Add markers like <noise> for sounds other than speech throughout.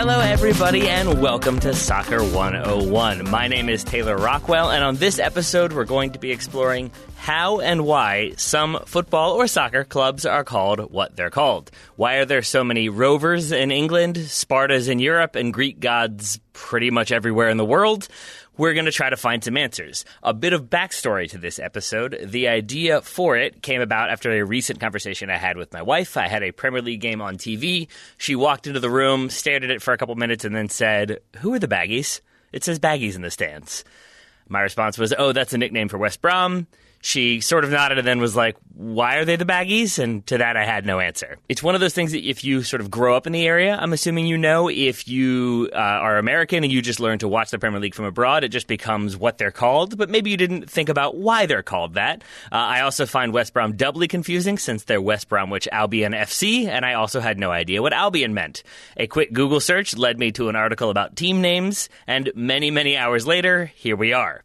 Hello, everybody, and welcome to Soccer 101. My name is Taylor Rockwell, and on this episode, we're going to be exploring how and why some football or soccer clubs are called what they're called. Why are there so many Rovers in England, Spartas in Europe, and Greek gods pretty much everywhere in the world? We're going to try to find some answers. A bit of backstory to this episode. The idea for it came about after a recent conversation I had with my wife. I had a Premier League game on TV. She walked into the room, stared at it for a couple minutes, and then said, Who are the baggies? It says baggies in the stands. My response was, Oh, that's a nickname for West Brom she sort of nodded and then was like, Why are they the baggies? And to that, I had no answer. It's one of those things that if you sort of grow up in the area, I'm assuming you know. If you uh, are American and you just learn to watch the Premier League from abroad, it just becomes what they're called. But maybe you didn't think about why they're called that. Uh, I also find West Brom doubly confusing since they're West Bromwich Albion FC, and I also had no idea what Albion meant. A quick Google search led me to an article about team names, and many, many hours later, here we are.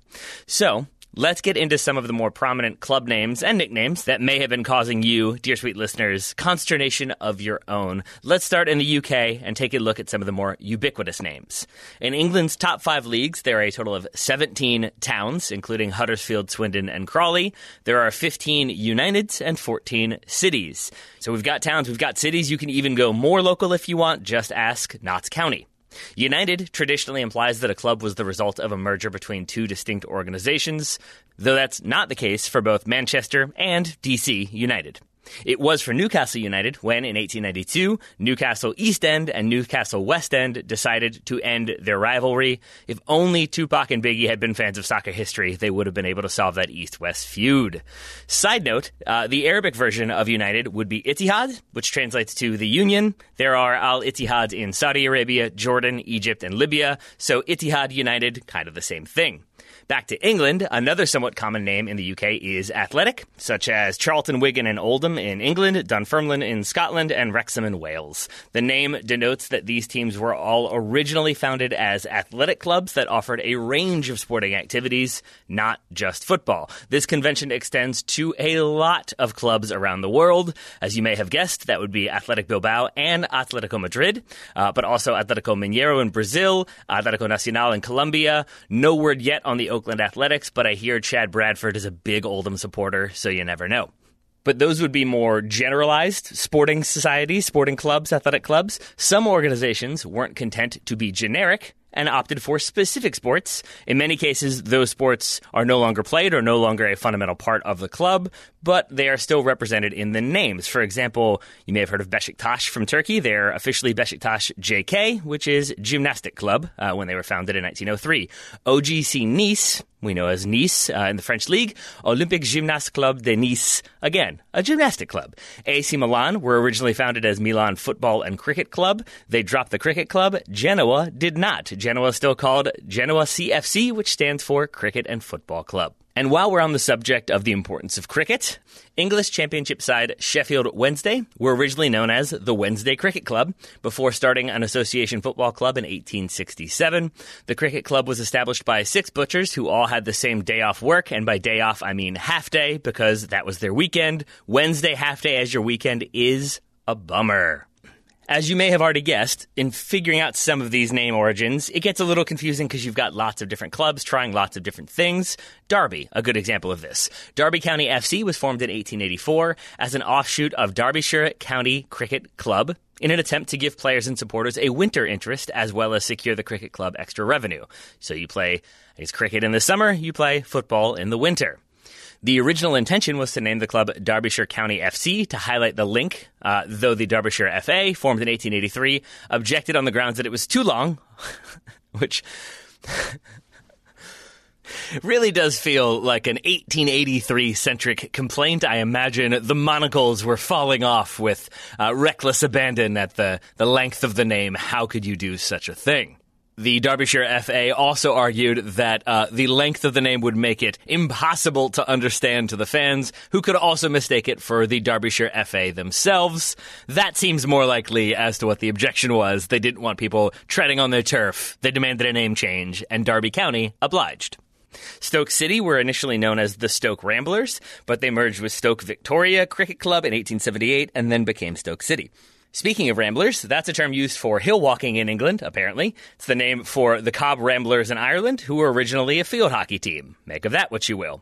So, Let's get into some of the more prominent club names and nicknames that may have been causing you, dear sweet listeners, consternation of your own. Let's start in the UK and take a look at some of the more ubiquitous names. In England's top five leagues, there are a total of 17 towns, including Huddersfield, Swindon, and Crawley. There are 15 Uniteds and 14 cities. So we've got towns, we've got cities. You can even go more local if you want. Just ask Notts County. United traditionally implies that a club was the result of a merger between two distinct organizations, though that's not the case for both Manchester and DC United. It was for Newcastle United when, in 1892, Newcastle East End and Newcastle West End decided to end their rivalry. If only Tupac and Biggie had been fans of soccer history, they would have been able to solve that East West feud. Side note uh, the Arabic version of United would be Ittihad, which translates to the Union. There are Al Ittihads in Saudi Arabia, Jordan, Egypt, and Libya, so Ittihad United, kind of the same thing. Back to England, another somewhat common name in the UK is athletic, such as Charlton, Wigan, and Oldham in England, Dunfermline in Scotland, and Wrexham in Wales. The name denotes that these teams were all originally founded as athletic clubs that offered a range of sporting activities, not just football. This convention extends to a lot of clubs around the world. As you may have guessed, that would be Athletic Bilbao and Atletico Madrid, uh, but also Atletico Mineiro in Brazil, Atletico Nacional in Colombia. No word yet on the Oakland Athletics, but I hear Chad Bradford is a big Oldham supporter, so you never know. But those would be more generalized sporting societies, sporting clubs, athletic clubs. Some organizations weren't content to be generic and opted for specific sports. In many cases, those sports are no longer played or no longer a fundamental part of the club, but they are still represented in the names. For example, you may have heard of Besiktas from Turkey. They're officially Besiktas JK, which is gymnastic club uh, when they were founded in 1903. OGC Nice we know as Nice uh, in the French league, Olympic Gymnast Club de Nice, again, a gymnastic club. AC Milan were originally founded as Milan Football and Cricket Club. They dropped the cricket club. Genoa did not. Genoa is still called Genoa CFC, which stands for Cricket and Football Club. And while we're on the subject of the importance of cricket, English Championship side Sheffield Wednesday were originally known as the Wednesday Cricket Club before starting an association football club in 1867. The cricket club was established by six butchers who all had the same day off work, and by day off I mean half day because that was their weekend. Wednesday half day as your weekend is a bummer. As you may have already guessed, in figuring out some of these name origins, it gets a little confusing because you've got lots of different clubs trying lots of different things. Derby, a good example of this. Derby County FC was formed in 1884 as an offshoot of Derbyshire County Cricket Club in an attempt to give players and supporters a winter interest as well as secure the cricket club extra revenue. So you play, it's cricket in the summer, you play football in the winter. The original intention was to name the club Derbyshire County FC to highlight the link, uh, though the Derbyshire FA, formed in 1883, objected on the grounds that it was too long, <laughs> which <laughs> really does feel like an 1883 centric complaint. I imagine the monocles were falling off with uh, reckless abandon at the, the length of the name. How could you do such a thing? The Derbyshire FA also argued that uh, the length of the name would make it impossible to understand to the fans, who could also mistake it for the Derbyshire FA themselves. That seems more likely as to what the objection was. They didn't want people treading on their turf. They demanded a name change, and Derby County obliged. Stoke City were initially known as the Stoke Ramblers, but they merged with Stoke Victoria Cricket Club in 1878 and then became Stoke City. Speaking of ramblers, that's a term used for hill walking in England, apparently. It's the name for the Cobh Ramblers in Ireland, who were originally a field hockey team. Make of that what you will.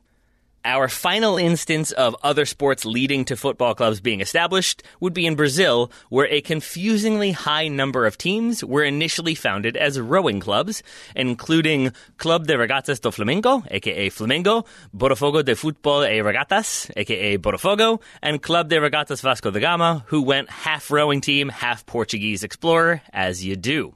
Our final instance of other sports leading to football clubs being established would be in Brazil, where a confusingly high number of teams were initially founded as rowing clubs, including Club de Regatas do Flamengo, aka Flamengo, Botafogo de Futebol e Regatas, aka Botafogo, and Club de Regatas Vasco da Gama, who went half rowing team, half Portuguese explorer, as you do.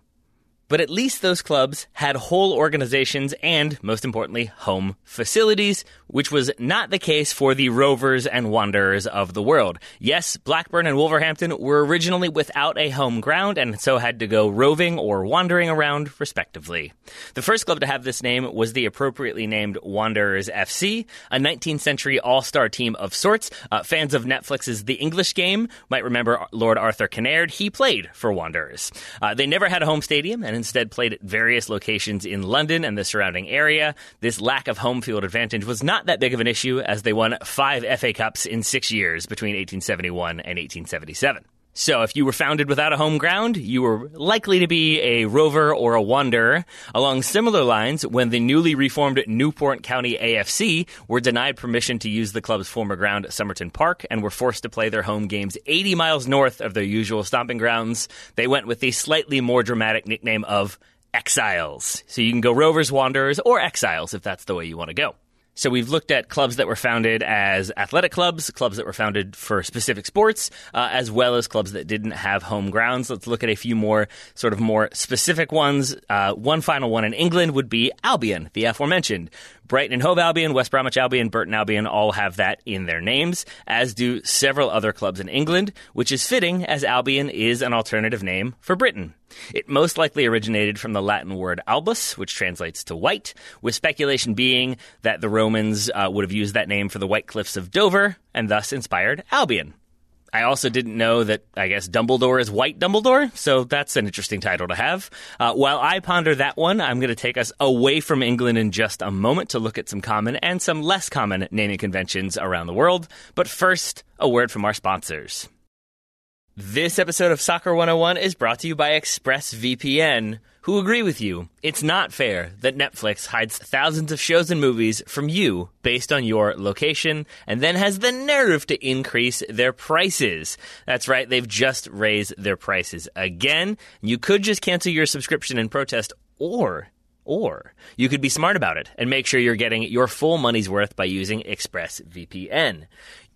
But at least those clubs had whole organizations and, most importantly, home facilities, which was not the case for the Rovers and Wanderers of the world. Yes, Blackburn and Wolverhampton were originally without a home ground and so had to go roving or wandering around, respectively. The first club to have this name was the appropriately named Wanderers FC, a 19th century all star team of sorts. Uh, fans of Netflix's The English Game might remember Lord Arthur Kinnaird. He played for Wanderers. Uh, they never had a home stadium and instead played at various locations in London and the surrounding area. This lack of home field advantage was not that big of an issue as they won five FA Cups in six years between 1871 and 1877. So, if you were founded without a home ground, you were likely to be a rover or a wanderer. Along similar lines, when the newly reformed Newport County AFC were denied permission to use the club's former ground, Somerton Park, and were forced to play their home games 80 miles north of their usual stomping grounds, they went with the slightly more dramatic nickname of Exiles. So you can go rovers, wanderers, or exiles if that's the way you want to go. So we've looked at clubs that were founded as athletic clubs, clubs that were founded for specific sports, uh, as well as clubs that didn't have home grounds. Let's look at a few more sort of more specific ones. Uh, one final one in England would be Albion, the aforementioned. Brighton and Hove Albion, West Bromwich Albion, Burton Albion all have that in their names, as do several other clubs in England, which is fitting as Albion is an alternative name for Britain. It most likely originated from the Latin word albus, which translates to white, with speculation being that the Romans uh, would have used that name for the White Cliffs of Dover and thus inspired Albion. I also didn't know that, I guess, Dumbledore is White Dumbledore, so that's an interesting title to have. Uh, while I ponder that one, I'm going to take us away from England in just a moment to look at some common and some less common naming conventions around the world. But first, a word from our sponsors. This episode of Soccer 101 is brought to you by ExpressVPN, who agree with you. It's not fair that Netflix hides thousands of shows and movies from you based on your location and then has the nerve to increase their prices. That's right, they've just raised their prices again. You could just cancel your subscription in protest or or you could be smart about it and make sure you're getting your full money's worth by using ExpressVPN.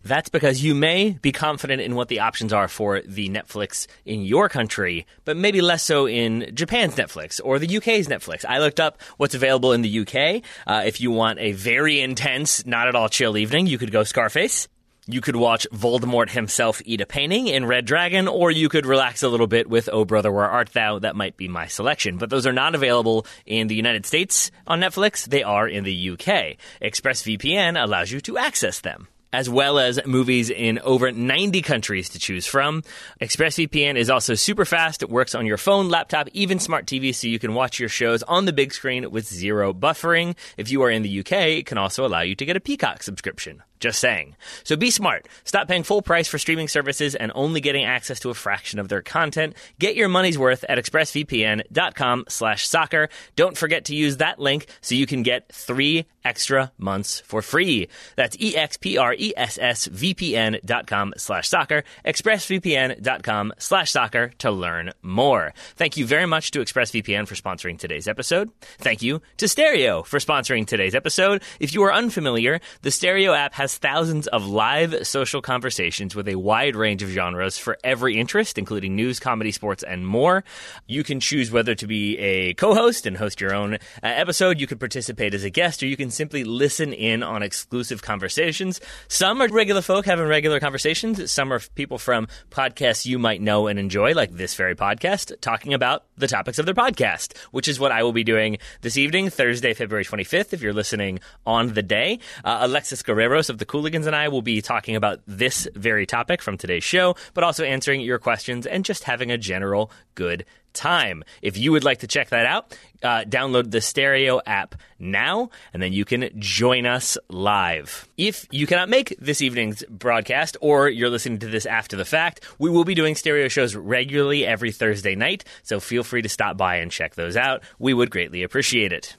That's because you may be confident in what the options are for the Netflix in your country, but maybe less so in Japan's Netflix or the UK's Netflix. I looked up what's available in the UK. Uh, if you want a very intense, not at all chill evening, you could go Scarface. You could watch Voldemort himself eat a painting in Red Dragon, or you could relax a little bit with Oh Brother Where Art Thou. That might be my selection. But those are not available in the United States on Netflix. They are in the UK. ExpressVPN allows you to access them as well as movies in over 90 countries to choose from. ExpressVPN is also super fast. It works on your phone, laptop, even smart TV, so you can watch your shows on the big screen with zero buffering. If you are in the UK, it can also allow you to get a Peacock subscription. Just saying. So be smart. Stop paying full price for streaming services and only getting access to a fraction of their content. Get your money's worth at expressvpn.com slash soccer. Don't forget to use that link so you can get three extra months for free. That's E-X-P-R-E-S-S-V-P-N dot com slash soccer, expressvpn.com slash soccer to learn more. Thank you very much to ExpressVPN for sponsoring today's episode. Thank you to Stereo for sponsoring today's episode. If you are unfamiliar, the Stereo app has thousands of live social conversations with a wide range of genres for every interest, including news, comedy, sports, and more. You can choose whether to be a co-host and host your own uh, episode. You can participate as a guest, or you can simply listen in on exclusive conversations. Some are regular folk having regular conversations. Some are people from podcasts you might know and enjoy, like this very podcast, talking about the topics of their podcast, which is what I will be doing this evening, Thursday, February 25th, if you're listening on the day. Uh, Alexis Guerreros of the Cooligans and I will be talking about this very topic from today's show, but also answering your questions and just having a general good time. If you would like to check that out, uh, download the Stereo app now, and then you can join us live. If you cannot make this evening's broadcast, or you're listening to this after the fact, we will be doing stereo shows regularly every Thursday night, so feel free to stop by and check those out. We would greatly appreciate it.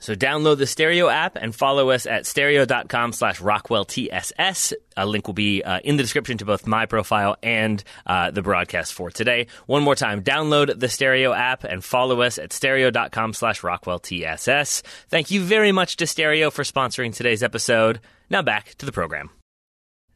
So download the Stereo app and follow us at stereo.com slash rockwelltss. A link will be uh, in the description to both my profile and uh, the broadcast for today. One more time, download the Stereo app and follow us at stereo.com slash rockwelltss. Thank you very much to Stereo for sponsoring today's episode. Now back to the program.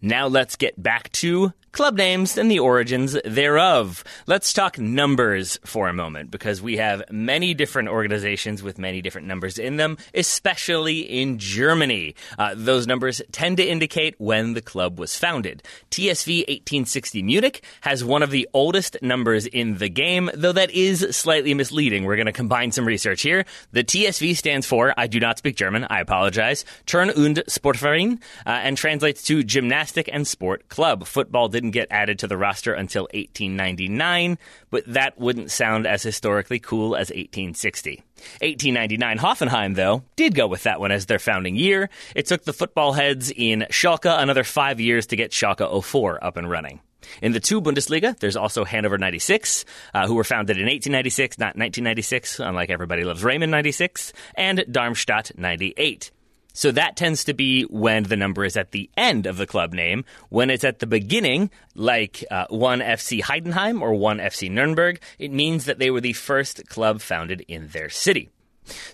Now let's get back to club names and the origins thereof. Let's talk numbers for a moment because we have many different organizations with many different numbers in them, especially in Germany. Uh, those numbers tend to indicate when the club was founded. TSV 1860 Munich has one of the oldest numbers in the game, though that is slightly misleading. We're going to combine some research here. The TSV stands for, I do not speak German, I apologize, Turn- und Sportverein, uh, and translates to Gymnastic and Sport Club. Football did didn't get added to the roster until 1899, but that wouldn't sound as historically cool as 1860. 1899 Hoffenheim, though, did go with that one as their founding year. It took the football heads in Schalke another five years to get Schalke 04 up and running. In the two Bundesliga, there's also Hanover 96, uh, who were founded in 1896, not 1996, unlike Everybody Loves Raymond 96, and Darmstadt 98. So that tends to be when the number is at the end of the club name. When it's at the beginning, like uh, 1 FC Heidenheim or 1 FC Nuremberg, it means that they were the first club founded in their city.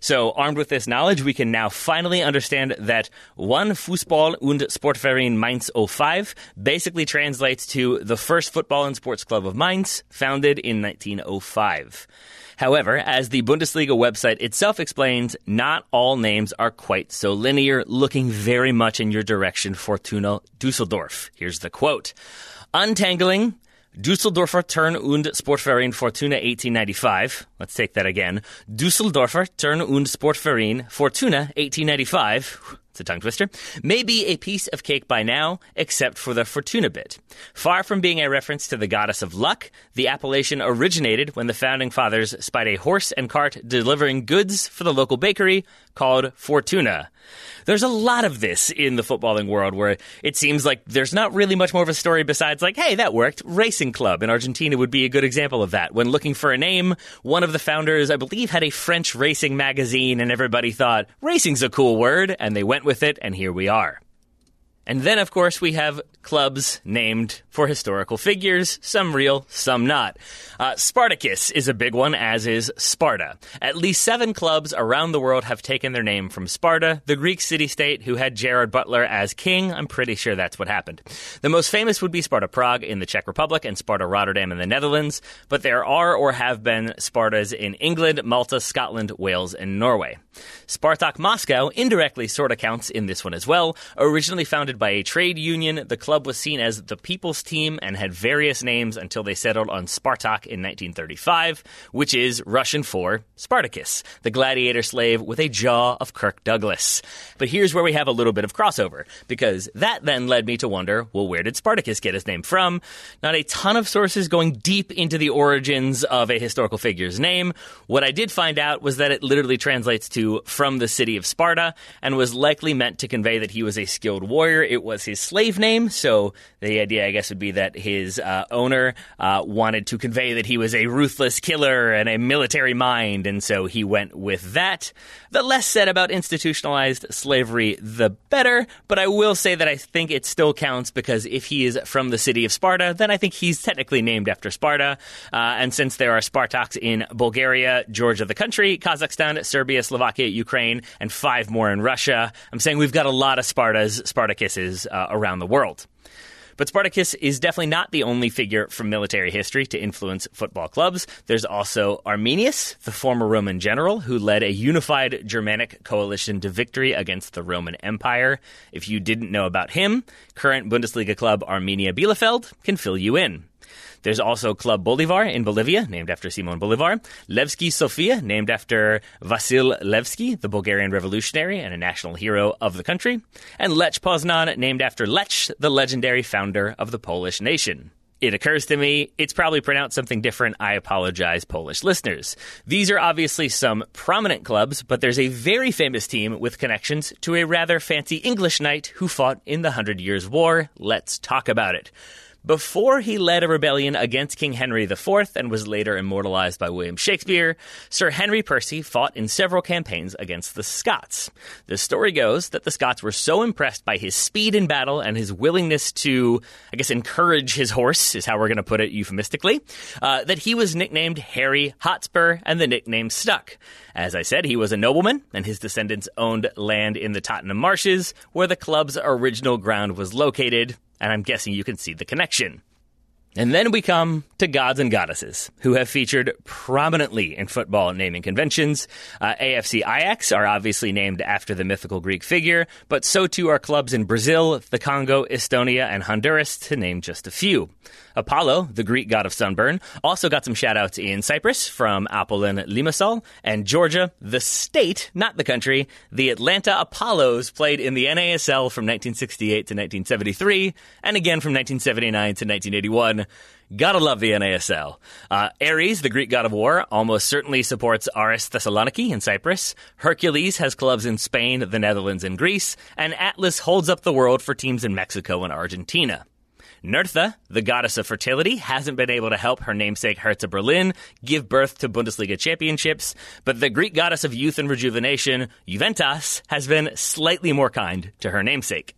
So, armed with this knowledge, we can now finally understand that one Fußball und Sportverein Mainz 05 basically translates to the first football and sports club of Mainz, founded in 1905. However, as the Bundesliga website itself explains, not all names are quite so linear, looking very much in your direction, Fortuna Dusseldorf. Here's the quote. Untangling Düsseldorfer Turn- und Sportverein Fortuna 1895. Let's take that again. Düsseldorfer Turn- und Sportverein Fortuna 1895 it's a tongue twister, may be a piece of cake by now, except for the Fortuna bit. Far from being a reference to the goddess of luck, the appellation originated when the founding fathers spied a horse and cart delivering goods for the local bakery called Fortuna. There's a lot of this in the footballing world where it seems like there's not really much more of a story besides, like, hey, that worked. Racing Club in Argentina would be a good example of that. When looking for a name, one of the founders, I believe, had a French racing magazine, and everybody thought, racing's a cool word, and they went with it, and here we are. And then, of course, we have clubs named for historical figures, some real, some not. Uh, Spartacus is a big one, as is Sparta. At least seven clubs around the world have taken their name from Sparta, the Greek city state who had Gerard Butler as king. I'm pretty sure that's what happened. The most famous would be Sparta Prague in the Czech Republic and Sparta Rotterdam in the Netherlands, but there are or have been Spartas in England, Malta, Scotland, Wales, and Norway. Spartak Moscow indirectly sort of counts in this one as well. Originally founded by a trade union, the club was seen as the people's team and had various names until they settled on Spartak in 1935, which is Russian for Spartacus, the gladiator slave with a jaw of Kirk Douglas. But here's where we have a little bit of crossover, because that then led me to wonder well, where did Spartacus get his name from? Not a ton of sources going deep into the origins of a historical figure's name. What I did find out was that it literally translates to from the city of Sparta and was likely meant to convey that he was a skilled warrior. It was his slave name, so the idea, I guess, would be that his uh, owner uh, wanted to convey that he was a ruthless killer and a military mind, and so he went with that. The less said about institutionalized slavery, the better, but I will say that I think it still counts because if he is from the city of Sparta, then I think he's technically named after Sparta. Uh, and since there are Spartaks in Bulgaria, Georgia, the country, Kazakhstan, Serbia, Slovakia, Ukraine, and five more in Russia, I'm saying we've got a lot of Spartas, Spartacuses uh, around the world. But Spartacus is definitely not the only figure from military history to influence football clubs. There's also Arminius, the former Roman general who led a unified Germanic coalition to victory against the Roman Empire. If you didn't know about him, current Bundesliga club Arminia Bielefeld can fill you in. There's also Club Bolivar in Bolivia, named after Simon Bolivar. Levski Sofia, named after Vasil Levski, the Bulgarian revolutionary and a national hero of the country. And Lech Poznan, named after Lech, the legendary founder of the Polish nation. it occurs to me it's probably pronounced something different. I apologize, Polish listeners. These are obviously some prominent clubs, but there's a very famous team with connections to a rather fancy English knight who fought in the Hundred Years' War. Let's talk about it. Before he led a rebellion against King Henry IV and was later immortalized by William Shakespeare, Sir Henry Percy fought in several campaigns against the Scots. The story goes that the Scots were so impressed by his speed in battle and his willingness to, I guess, encourage his horse, is how we're going to put it euphemistically, uh, that he was nicknamed Harry Hotspur, and the nickname stuck. As I said, he was a nobleman, and his descendants owned land in the Tottenham Marshes, where the club's original ground was located, and I'm guessing you can see the connection. And then we come to gods and goddesses, who have featured prominently in football naming conventions. Uh, AFC Ajax are obviously named after the mythical Greek figure, but so too are clubs in Brazil, the Congo, Estonia, and Honduras, to name just a few. Apollo, the Greek god of sunburn, also got some shoutouts in Cyprus from Apollon Limassol, and Georgia, the state, not the country. The Atlanta Apollos played in the NASL from 1968 to 1973, and again from 1979 to 1981. Gotta love the NASL. Uh, Ares, the Greek god of war, almost certainly supports Aris Thessaloniki in Cyprus. Hercules has clubs in Spain, the Netherlands, and Greece. And Atlas holds up the world for teams in Mexico and Argentina. Nertha, the goddess of fertility, hasn't been able to help her namesake Hertha Berlin give birth to Bundesliga championships, but the Greek goddess of youth and rejuvenation, Juventus, has been slightly more kind to her namesake.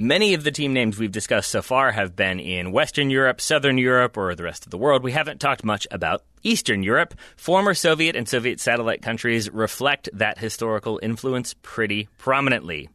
Many of the team names we've discussed so far have been in Western Europe, Southern Europe, or the rest of the world. We haven't talked much about Eastern Europe. Former Soviet and Soviet satellite countries reflect that historical influence pretty prominently.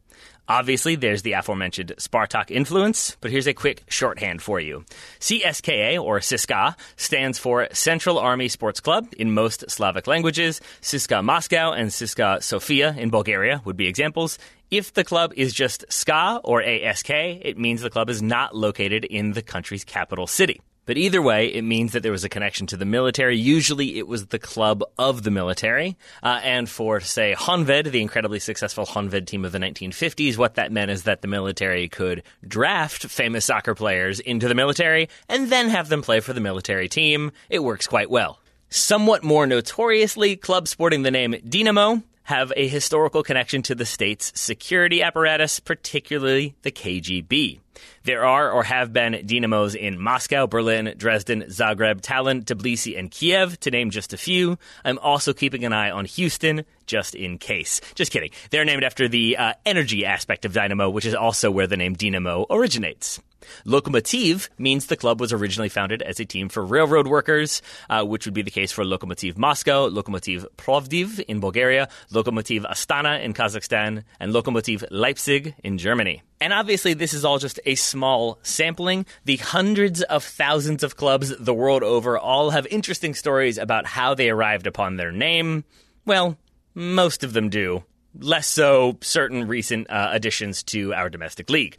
Obviously, there's the aforementioned Spartak influence, but here's a quick shorthand for you. CSKA, or CSKA, stands for Central Army Sports Club in most Slavic languages. CSKA Moscow and CSKA Sofia in Bulgaria would be examples. If the club is just SKA or ASK, it means the club is not located in the country's capital city. But either way, it means that there was a connection to the military. Usually it was the club of the military. Uh, and for, say, Honved, the incredibly successful Honved team of the 1950s, what that meant is that the military could draft famous soccer players into the military and then have them play for the military team. It works quite well. Somewhat more notoriously, clubs sporting the name Dinamo have a historical connection to the state's security apparatus, particularly the KGB. There are or have been dynamos in Moscow, Berlin, Dresden, Zagreb, Tallinn, Tbilisi, and Kiev, to name just a few. I'm also keeping an eye on Houston, just in case. Just kidding. They're named after the uh, energy aspect of dynamo, which is also where the name dynamo originates. Lokomotiv means the club was originally founded as a team for railroad workers, uh, which would be the case for Lokomotiv Moscow, Lokomotiv Plovdiv in Bulgaria, Lokomotiv Astana in Kazakhstan, and Lokomotiv Leipzig in Germany. And obviously, this is all just a small sampling. The hundreds of thousands of clubs the world over all have interesting stories about how they arrived upon their name. Well, most of them do. Less so certain recent uh, additions to our domestic league.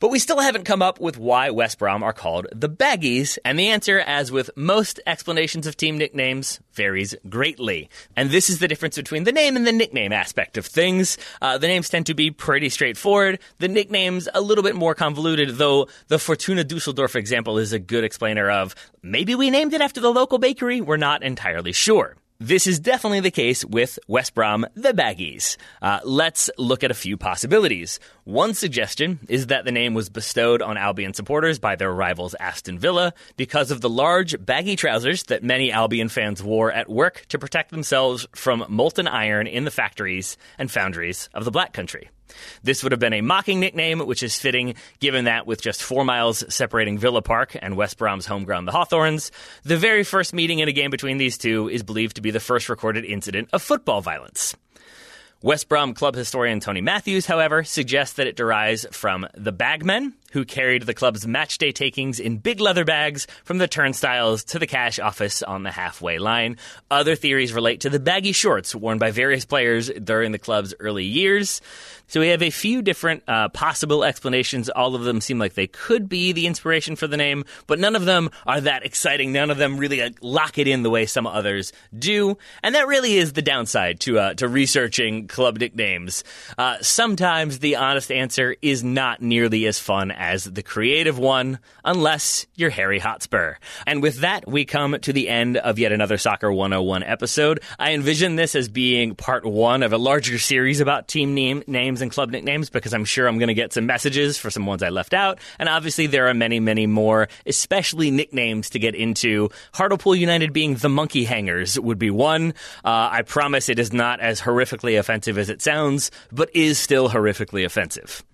But we still haven't come up with why West Brom are called the Baggies, and the answer, as with most explanations of team nicknames, varies greatly. And this is the difference between the name and the nickname aspect of things. Uh, the names tend to be pretty straightforward. The nicknames a little bit more convoluted, though the Fortuna Dusseldorf example is a good explainer of maybe we named it after the local bakery. We're not entirely sure. This is definitely the case with West Brom, the Baggies. Uh, let's look at a few possibilities. One suggestion is that the name was bestowed on Albion supporters by their rivals Aston Villa because of the large, baggy trousers that many Albion fans wore at work to protect themselves from molten iron in the factories and foundries of the Black Country. This would have been a mocking nickname, which is fitting given that with just four miles separating Villa Park and West Brom's home ground, the Hawthorns, the very first meeting in a game between these two is believed to be the first recorded incident of football violence. West Brom club historian Tony Matthews, however, suggests that it derives from the bagmen, who carried the club's matchday takings in big leather bags from the turnstiles to the cash office on the halfway line. Other theories relate to the baggy shorts worn by various players during the club's early years. So we have a few different uh, possible explanations. All of them seem like they could be the inspiration for the name, but none of them are that exciting. None of them really uh, lock it in the way some others do, and that really is the downside to uh, to researching club nicknames. Uh, sometimes the honest answer is not nearly as fun as the creative one, unless you're Harry Hotspur. And with that, we come to the end of yet another Soccer 101 episode. I envision this as being part one of a larger series about team name, names and club nicknames because I'm sure I'm going to get some messages for some ones I left out. And obviously, there are many, many more, especially nicknames to get into. Hartlepool United being the Monkey Hangers would be one. Uh, I promise it is not as horrifically offensive as it sounds, but is still horrifically offensive.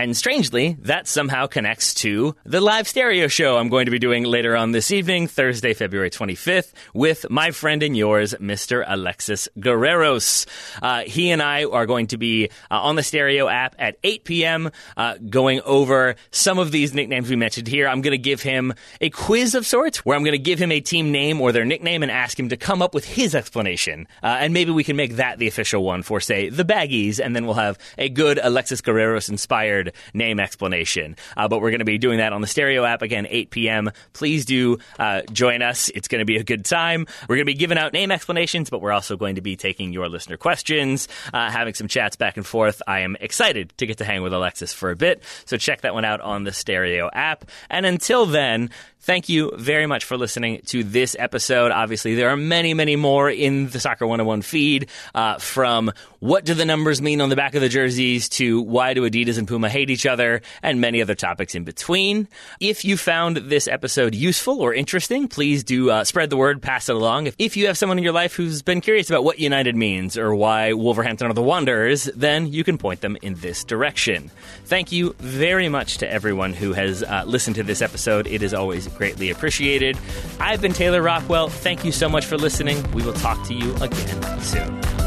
And strangely, that somehow connects to the live stereo show I'm going to be doing later on this evening, Thursday, February 25th, with my friend and yours, Mr. Alexis Guerreros. Uh, he and I are going to be uh, on the stereo app at 8 p.m., uh, going over some of these nicknames we mentioned here. I'm going to give him a quiz of sorts where I'm going to give him a team name or their nickname and ask him to come up with his explanation. Uh, and maybe we can make that the official one for, say, the Baggies, and then we'll have a good Alexis Guerreros inspired name explanation. Uh, but we're going to be doing that on the stereo app again, 8 p.m. Please do uh, join us. It's going to be a good time. We're going to be giving out name explanations, but we're also going to be taking your listener questions, uh, having some chats back and forth. I am excited to get to hang with Alexis for a bit. So check that one out on the stereo app. And until then, Thank you very much for listening to this episode. Obviously, there are many, many more in the Soccer 101 feed uh, from what do the numbers mean on the back of the jerseys to why do Adidas and Puma hate each other and many other topics in between. If you found this episode useful or interesting, please do uh, spread the word, pass it along. If, if you have someone in your life who's been curious about what United means or why Wolverhampton are the Wanderers, then you can point them in this direction. Thank you very much to everyone who has uh, listened to this episode. It is always greatly appreciated. I've been Taylor Rockwell. Thank you so much for listening. We will talk to you again soon.